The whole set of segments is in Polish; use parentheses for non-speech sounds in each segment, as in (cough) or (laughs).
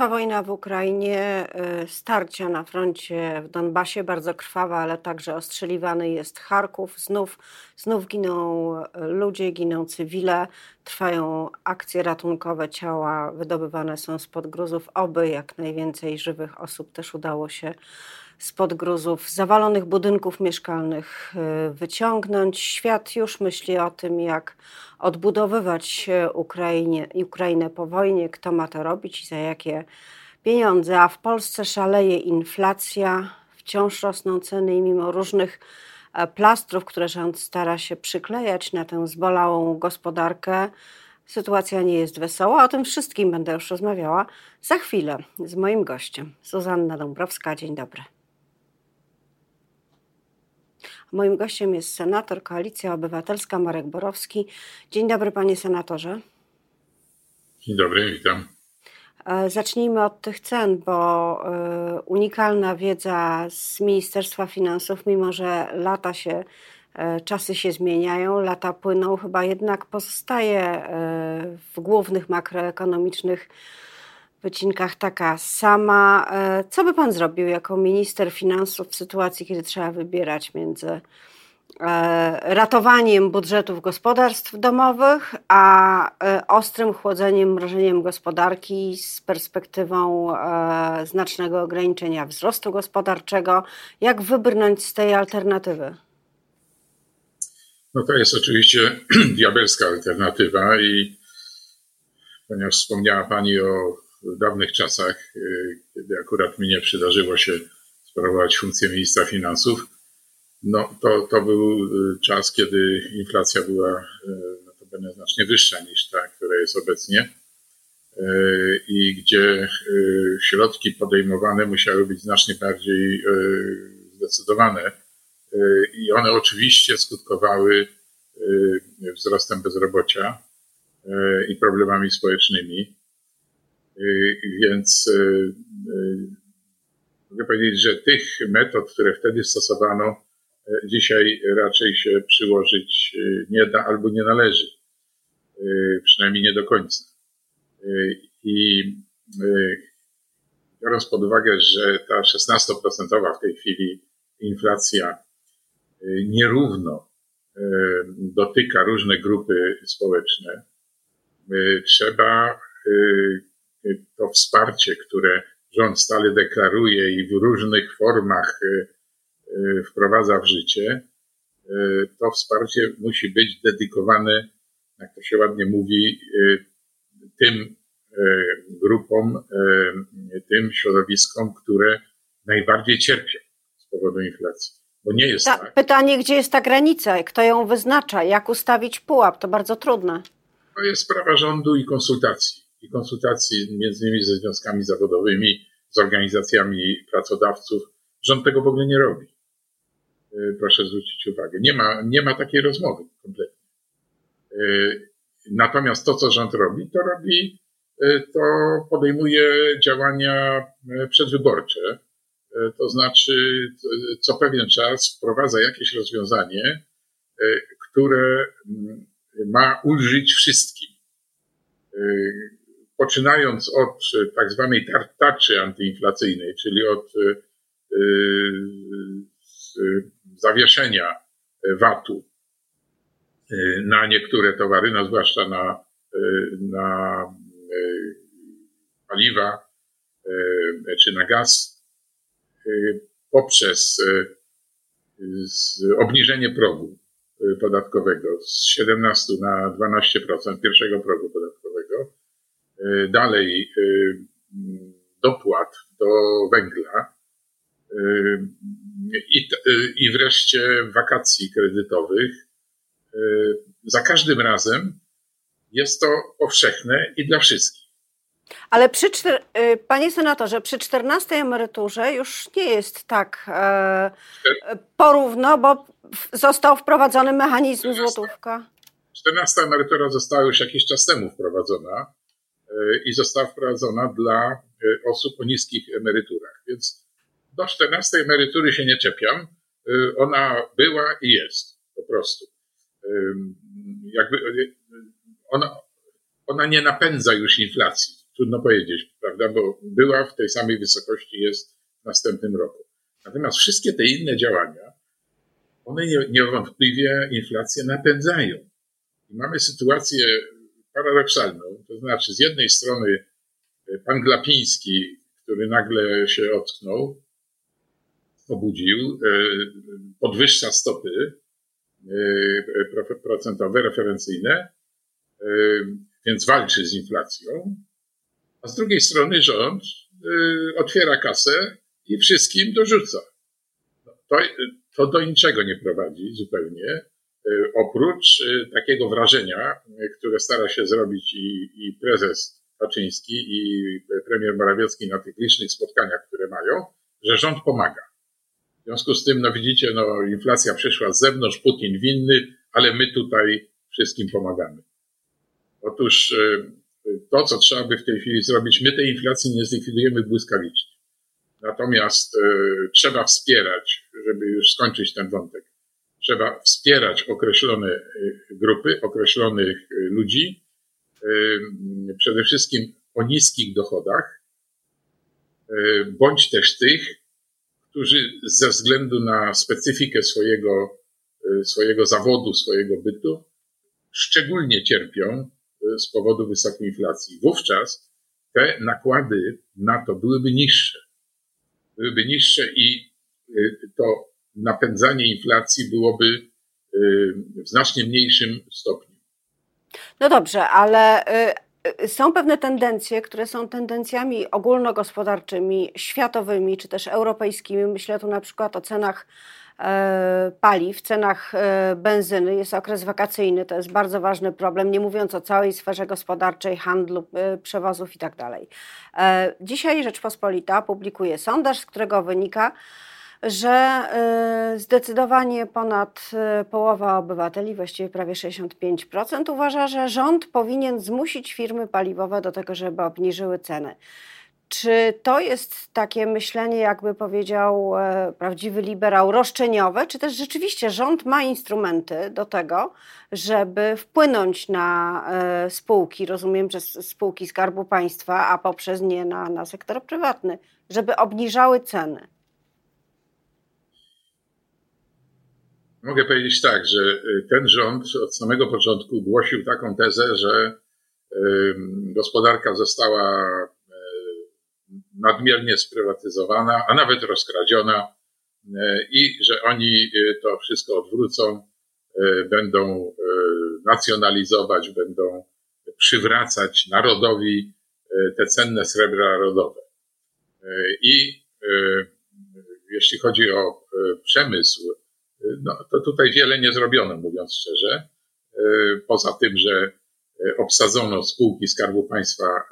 Trwa wojna w Ukrainie, y, starcia na froncie w Donbasie, bardzo krwawa, ale także ostrzeliwany jest Charków. Znów, znów giną y, ludzie, giną cywile, trwają akcje ratunkowe, ciała wydobywane są spod gruzów. Oby jak najwięcej żywych osób też udało się spod gruzów zawalonych budynków mieszkalnych y, wyciągnąć. Świat już myśli o tym, jak odbudowywać Ukrainie, Ukrainę po wojnie, kto ma to robić i za jakie pieniądze. A w Polsce szaleje inflacja, wciąż rosną ceny i mimo różnych e, plastrów, które rząd stara się przyklejać na tę zbolałą gospodarkę, sytuacja nie jest wesoła. O tym wszystkim będę już rozmawiała za chwilę z moim gościem, Zuzanna Dąbrowska. Dzień dobry. Moim gościem jest senator Koalicja Obywatelska Marek Borowski. Dzień dobry, panie senatorze. Dzień dobry, witam. E, zacznijmy od tych cen, bo e, unikalna wiedza z Ministerstwa Finansów, mimo że lata się, e, czasy się zmieniają, lata płyną, chyba jednak pozostaje w głównych makroekonomicznych wycinkach taka sama. E, co by pan zrobił jako minister finansów w sytuacji, kiedy trzeba wybierać między e, ratowaniem budżetów gospodarstw domowych, a e, ostrym chłodzeniem, mrożeniem gospodarki z perspektywą znacznego ograniczenia wzrostu gospodarczego? Jak wybrnąć z tej alternatywy? No to jest oczywiście (clears throat) diabelska alternatywa i ponieważ wspomniała Pani o w dawnych czasach, y, kiedy akurat mi nie przydarzyło się sprawować funkcję ministra finansów, no to, to był y, czas, kiedy inflacja była y, notabene znacznie wyższa niż ta, która jest obecnie i gdzie środki podejmowane musiały być znacznie bardziej zdecydowane i one oczywiście skutkowały wzrostem bezrobocia i problemami społecznymi. Y, więc y, y, mogę powiedzieć, że tych metod, które wtedy stosowano, dzisiaj raczej się przyłożyć nie da albo nie należy. Przynajmniej nie do końca. I biorąc pod uwagę, że ta 16% w tej chwili inflacja nierówno dotyka różne grupy społeczne, trzeba to wsparcie, które rząd stale deklaruje i w różnych formach y, y, wprowadza w życie, y, to wsparcie musi być dedykowane, jak to się ładnie mówi, tym grupom, tym środowiskom, które najbardziej cierpią z powodu inflacji. Bo nie jest ta, tak. Pytanie, gdzie jest ta granica? Kto ją wyznacza? Jak ustawić pułap? To bardzo trudne. To jest sprawa rządu i konsultacji i konsultacji między innymi ze związkami zawodowymi, z organizacjami pracodawców. Rząd tego w ogóle nie robi. Y, proszę zwrócić uwagę. Nie ma, nie ma takiej rozmowy kompletnie. Y, natomiast to, co rząd robi, to robi, y, to podejmuje działania przedwyborcze. To znaczy, co pewien czas wprowadza jakieś rozwiązanie, które mm, ma ulżyć wszystkim poczynając od e, tak zwanej tarczy antyinflacyjnej, czyli od e, e, zawieszenia VAT-u na niektóre towary, no zwłaszcza na, na paliwa czy na gaz, poprzez obniżenie progu podatkowego z 17 na 12% pierwszego progu podatkowego, dalej y, dopłat do węgla y, i, i wreszcie wakacji kredytowych. Za każdym razem jest to powszechne i dla wszystkich. Ale przy, panie senatorze, przy 14 emeryturze już nie jest tak e, porówno, bo został wprowadzony mechanizm 14, złotówka. 14 emerytura została już jakiś czas temu wprowadzona. E, i została wprowadzona dla e, osób o niskich emeryturach. Więc do 14 emerytury się nie czepiam. E, ona była i jest po prostu. Jakby ona, ona nie napędza już inflacji. trudno powiedzieć, prawda, bo była w tej samej wysokości, jest w następnym roku. Natomiast wszystkie te inne działania, one niewątpliwie inflację napędzają. I mamy sytuację paradoksalną, znaczy z jednej strony e, pan Glapiński, który nagle się ocknął, obudził, e, podwyższa stopy e, procentowe, referencyjne, więc walczy z inflacją, a z drugiej strony rząd otwiera kasę i wszystkim dorzuca. To, to do niczego nie prowadzi zupełnie. Y, oprócz y, takiego wrażenia, y, które stara się zrobić i, i prezes Kaczyński, i premier Morawiecki na tych licznych spotkaniach, które mają, że rząd pomaga. W związku z tym, no widzicie, no inflacja przyszła z zewnątrz, Putin winny, ale my tutaj wszystkim pomagamy. Otóż to, co trzeba by w tej chwili zrobić, my tej inflacji nie zlikwidujemy błyskawicznie. Natomiast trzeba wspierać, żeby już skończyć ten wątek, trzeba wspierać określone y, grupy, określonych y, ludzi, y, przede wszystkim o niskich dochodach, bądź też tych, którzy ze względu na specyfikę swojego, swojego zawodu, swojego bytu, szczególnie cierpią z powodu wysokiej inflacji. Wówczas te nakłady na to byłyby niższe. Byłyby niższe i to napędzanie inflacji byłoby y, w znacznie mniejszym stopniu. No dobrze, ale y, y, są pewne tendencje, które są tendencjami ogólnogospodarczymi, światowymi czy też europejskimi. Myślę tu na przykład o cenach e, paliw, cenach e, benzyny. Jest okres wakacyjny, to jest bardzo ważny problem, nie mówiąc o całej sferze gospodarczej, handlu, e, przewozów itd. Tak dzisiaj Rzeczpospolita publikuje sondaż, z którego wynika, że y, zdecydowanie ponad y, połowa obywateli, właściwie prawie 65%, uważa, że rząd powinien zmusić firmy paliwowe do tego, żeby obniżyły ceny. Czy to jest takie myślenie, jakby powiedział e, prawdziwy liberał, roszczeniowe, czy też rzeczywiście rząd ma instrumenty do tego, żeby wpłynąć na e, spółki, rozumiem, przez spółki Skarbu Państwa, a poprzez nie na, na sektor prywatny, żeby obniżały ceny? Mogę powiedzieć tak, że y, ten rząd od samego początku głosił taką tezę, że gospodarka została y, nadmiernie sprywatyzowana, a nawet rozkradziona y, i że oni to wszystko odwrócą, będą nacjonalizować, będą przywracać narodowi te cenne srebra narodowe. I jeśli chodzi o przemysł, no, to tutaj wiele nie zrobiono, mówiąc szczerze. E, poza tym, że e, obsadzono spółki Skarbu Państwa e,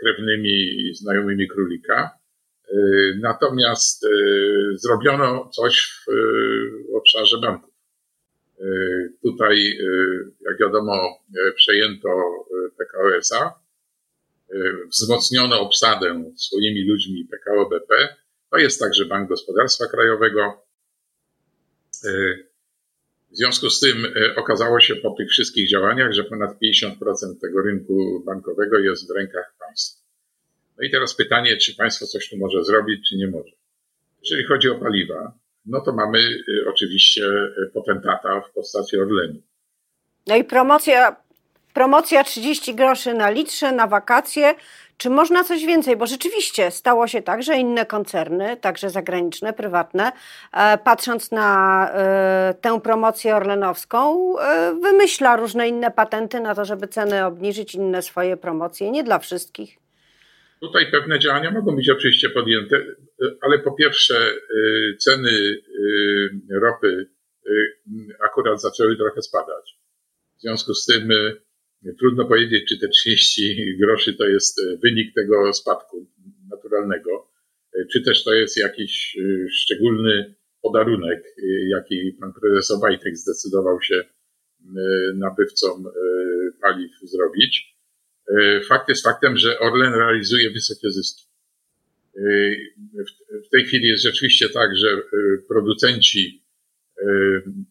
krewnymi i znajomymi królika. Natomiast zrobiono coś w obszarze banków. Tutaj, jak wiadomo, przejęto PKO SA, wzmocniono obsadę swoimi ludźmi PKO BP, to jest także Bank Gospodarstwa Krajowego. E, w związku z tym e, okazało się po tych wszystkich działaniach, że ponad 50% tego rynku bankowego jest w rękach państwa. No i teraz pytanie, czy państwo coś tu może zrobić, czy nie może. Jeżeli chodzi o paliwa, no to mamy e, oczywiście potentata w postaci Orlenu. No i promocja, promocja 30 groszy na litrze na wakacje czy można coś więcej? Bo rzeczywiście stało się tak, że inne koncerny, także zagraniczne, prywatne, e, patrząc na e, tę promocję orlenowską, e, wymyśla różne inne patenty na to, żeby ceny obniżyć, inne swoje promocje, nie dla wszystkich. Tutaj pewne działania mogą być oczywiście podjęte, ale po pierwsze ceny ropy akurat zaczęły trochę spadać. W związku z tym Trudno powiedzieć, czy te 30 groszy to jest e, wynik tego spadku naturalnego, e, czy też to jest jakiś e, szczególny podarunek, jaki pan prezes Obajtek zdecydował się nabywcom paliw zrobić. Fakt jest faktem, że Orlen realizuje wysokie zyski. W tej chwili jest rzeczywiście tak, że producenci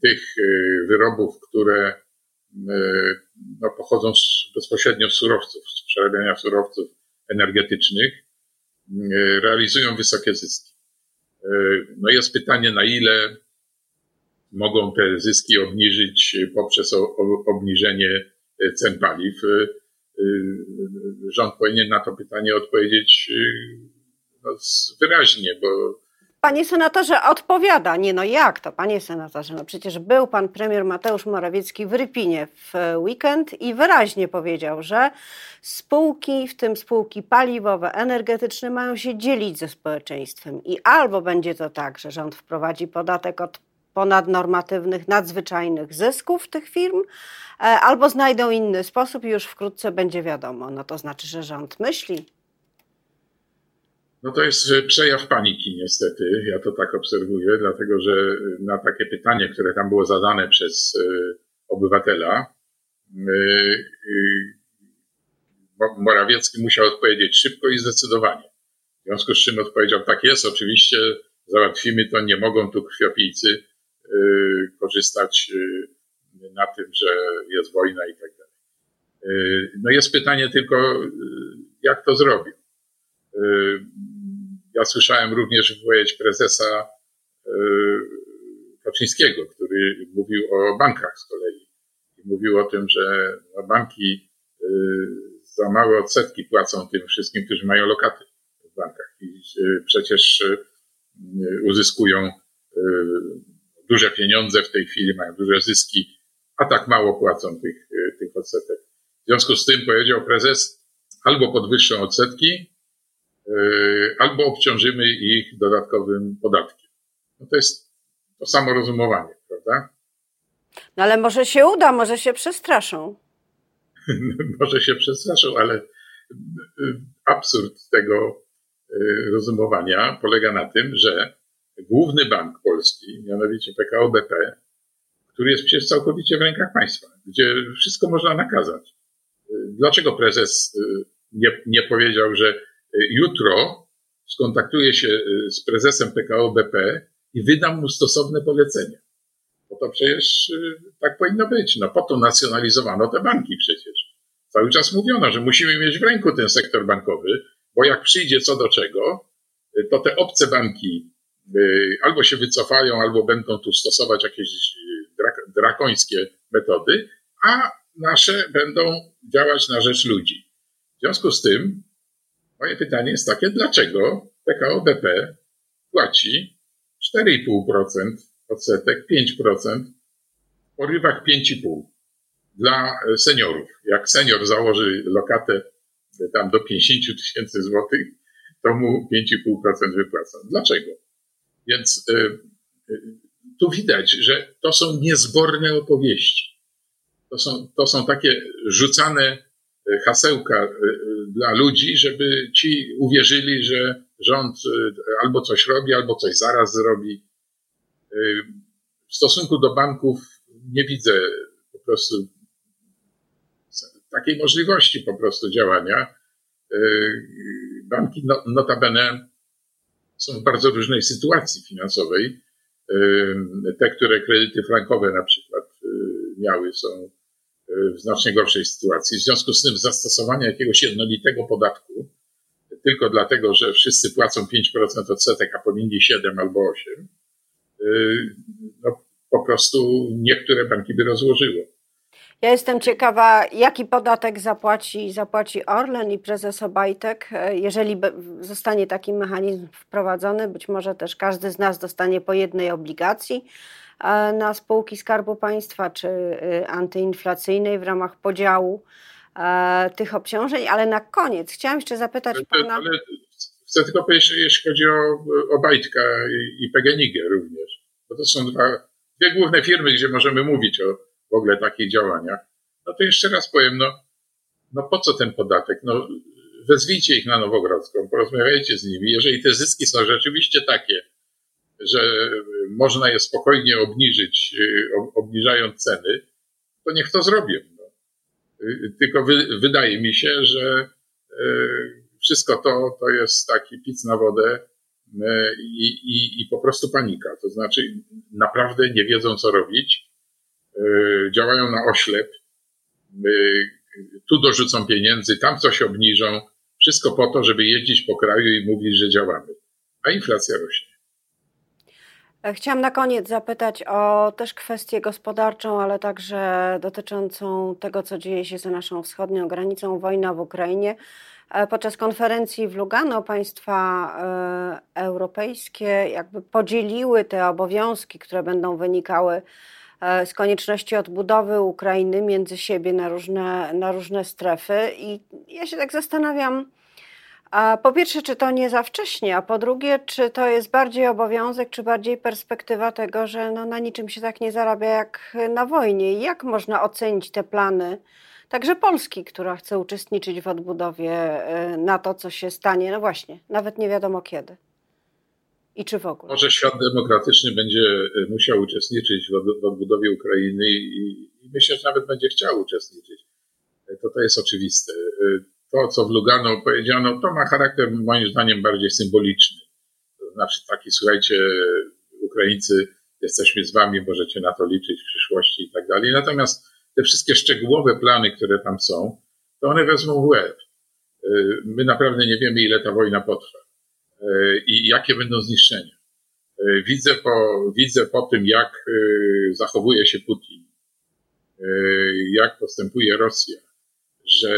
tych wyrobów, które no, pochodzą z, bezpośrednio z surowców, z przerabiania surowców energetycznych, realizują wysokie zyski. No jest pytanie, na ile mogą te zyski obniżyć poprzez obniżenie cen paliw. Rząd powinien na to pytanie odpowiedzieć no, wyraźnie, bo Panie senatorze, odpowiada. Nie no jak to, panie senatorze? No przecież był pan premier Mateusz Morawiecki w Rypinie w weekend i wyraźnie powiedział, że spółki, w tym spółki paliwowe, energetyczne, mają się dzielić ze społeczeństwem. I albo będzie to tak, że rząd wprowadzi podatek od ponadnormatywnych, nadzwyczajnych zysków tych firm, e, albo znajdą inny sposób i już wkrótce będzie wiadomo. No to znaczy, że rząd myśli. No to jest przejaw paniki niestety, ja to tak obserwuję, dlatego że na takie pytanie, które tam było zadane przez e, obywatela, e, Morawiecki musiał odpowiedzieć szybko i zdecydowanie. W związku z czym odpowiedział, tak jest, oczywiście załatwimy to, nie mogą tu krwiopijcy korzystać na tym, że jest wojna i tak dalej. No jest pytanie tylko, jak to zrobił. Ja słyszałem również wypowiedź prezesa Kaczyńskiego, który mówił o bankach z kolei. Mówił o tym, że no, banki za małe odsetki płacą tym wszystkim, którzy mają lokaty w bankach i przecież uzyskują duże pieniądze w tej chwili, mają duże zyski, a tak mało płacą tych, e, tych odsetek. W związku z tym powiedział prezes, albo podwyższą odsetki, e, albo obciążymy ich dodatkowym podatkiem. No to jest to samo rozumowanie, prawda? No ale może się uda, może się przestraszą. (laughs) może się przestraszą, ale e, absurd tego rozumowania polega na tym, że główny bank polski, mianowicie PKO BP, który jest przecież całkowicie w rękach państwa, gdzie wszystko można nakazać. Dlaczego prezes nie, nie powiedział, że jutro skontaktuje się y, z prezesem PKO BP i wydam mu stosowne polecenia? Bo to przecież tak powinno być. No po to nacjonalizowano te banki przecież. Cały czas mówiono, że musimy mieć w ręku ten sektor bankowy, bo jak przyjdzie co do czego, to te obce banki albo się wycofają, albo będą tu stosować jakieś drakońskie metody, a nasze będą działać na rzecz ludzi. W związku z tym moje pytanie jest takie, dlaczego PKO BP płaci 4,5% odsetek, 5%, w porywach 5,5% dla seniorów. Jak senior założy lokatę tam do 50 tysięcy złotych, to mu 5,5% wypłacą. Dlaczego? Więc y, y, tu widać, że to są niezborne opowieści. To są, to są takie rzucane hasełka dla ludzi, żeby ci uwierzyli, że rząd albo coś robi, albo coś zaraz zrobi. W stosunku do banków nie widzę po prostu takiej możliwości po prostu działania. Banki no, notabene są w bardzo różnej sytuacji finansowej. Te, które kredyty frankowe na przykład y, miały, są y, w znacznie gorszej sytuacji. W związku z tym zastosowanie jakiegoś jednolitego podatku tylko dlatego, że wszyscy płacą 5% odsetek, a powinni 7 albo 8, y, no, po prostu niektóre banki by rozłożyło. Ja jestem ciekawa, jaki podatek zapłaci, zapłaci Orlen i prezes Obajtek, e, jeżeli zostanie taki mechanizm wprowadzony. Być może też każdy z nas dostanie po jednej obligacji na spółki Skarbu Państwa czy e, antyinflacyjnej w ramach podziału tych obciążeń. Ale na koniec chciałam jeszcze zapytać ale, pana. Ale chcę tylko powiedzieć, jeśli chodzi o Obajtka i PGNiG również, bo to są dwa, dwie główne firmy, gdzie możemy mówić o w ogóle takich działaniach, no to jeszcze raz powiem, no, no po co ten podatek? No, wezwijcie ich na Nowogrodzką, porozmawiajcie z nimi. Jeżeli te zyski są rzeczywiście takie, że można je spokojnie obniżyć, y, obniżając ceny, to niech to zrobią. No. Y, tylko wy, wydaje mi się, że wszystko to, to jest taki pic na wodę i, i, i po prostu panika. To znaczy naprawdę nie wiedzą, co robić. Działają na oślep. tu dorzucą pieniędzy, tam coś obniżą. Wszystko po to, żeby jeździć po kraju i mówić, że działamy. A inflacja rośnie. E, chciałam na koniec zapytać o też kwestię gospodarczą, ale także dotyczącą tego, co dzieje się za naszą wschodnią granicą, wojna w Ukrainie. E, podczas konferencji w Lugano państwa e, europejskie jakby podzieliły te obowiązki, które będą wynikały z konieczności odbudowy Ukrainy między siebie na różne, na różne strefy. I ja się tak zastanawiam, a po pierwsze, czy to nie za wcześnie, a po drugie, czy to jest bardziej obowiązek, czy bardziej perspektywa tego, że no na niczym się tak nie zarabia jak na wojnie? Jak można ocenić te plany, także Polski, która chce uczestniczyć w odbudowie y, na to, co się stanie, no właśnie, nawet nie wiadomo kiedy. I czy w ogóle? Może świat demokratyczny będzie y, musiał uczestniczyć w odbudowie Ukrainy i myślę, że nawet będzie chciał uczestniczyć. To to jest oczywiste. To, co w Lugano powiedziano, to ma charakter moim zdaniem bardziej symboliczny. To znaczy taki, słuchajcie, Ukraińcy, jesteśmy z wami, możecie na to liczyć w przyszłości i tak dalej. Natomiast te wszystkie szczegółowe plany, które tam są, to one wezmą w łeb. Y, my naprawdę nie wiemy, ile ta wojna potrwa y, i jakie będą zniszczenia. Y, widzę po, widzę po tym, jak zachowuje się Putin, jak postępuje Rosja, że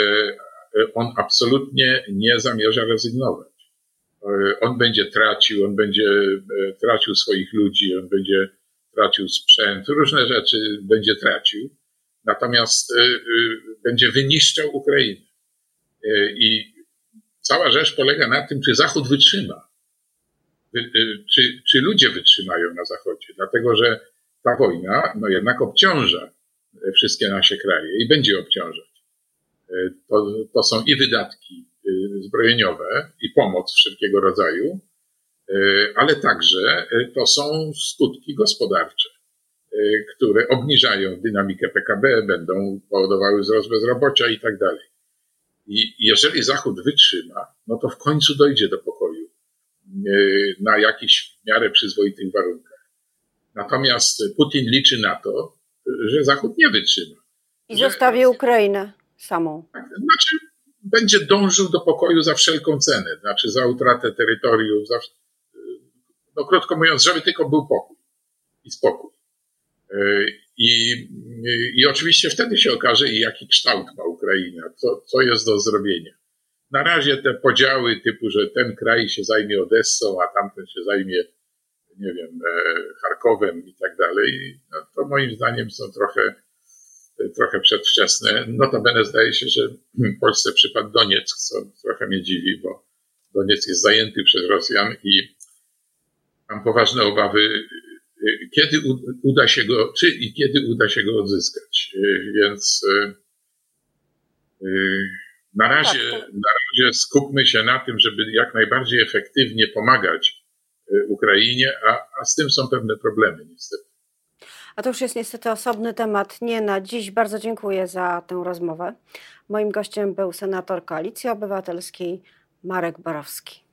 on absolutnie nie zamierza rezygnować. E, on będzie tracił, on będzie e, tracił swoich ludzi, on będzie tracił sprzęt, różne rzeczy będzie tracił, natomiast e, będzie wyniszczał Ukrainę. I cała rzecz polega na tym, czy Zachód wytrzyma, czy, czy ludzie wytrzymają na Zachodzie, dlatego że ta wojna no jednak obciąża wszystkie nasze kraje i będzie obciążać. To, to są i wydatki y, zbrojeniowe, i pomoc wszelkiego rodzaju, y, ale także to są skutki gospodarcze, które obniżają dynamikę PKB, będą powodowały wzrost bezrobocia i tak dalej. I jeżeli Zachód wytrzyma, no to w końcu dojdzie do pokoju na jakichś w miarę przyzwoitych warunkach. Natomiast Putin liczy na to, że Zachód nie wytrzyma. I zostawi Ukrainę samą. Znaczy, będzie dążył do pokoju za wszelką cenę, znaczy za utratę terytoriów, za, no krótko mówiąc, żeby tylko był pokój i spokój. I, I oczywiście wtedy się okaże, jaki kształt ma Ukraina, co, co jest do zrobienia. Na razie te podziały typu, że ten kraj się zajmie Odessą, a tamten się zajmie, nie wiem, e, Charkowem i tak dalej, no to moim zdaniem są trochę trochę przedwczesne. Notabene zdaje się, że w Polsce przypadł Donieck, co trochę mnie dziwi, bo Donieck jest zajęty przez Rosjan i mam poważne obawy, kiedy uda się go, czy i kiedy uda się go odzyskać. Więc na razie, tak, na razie skupmy się na tym, żeby jak najbardziej efektywnie pomagać e, Ukrainie, a, a z tym są pewne problemy niestety. A to już jest niestety osobny temat. Nie na dziś. Bardzo dziękuję za tę rozmowę. Moim gościem był senator Koalicji Obywatelskiej Marek Borowski.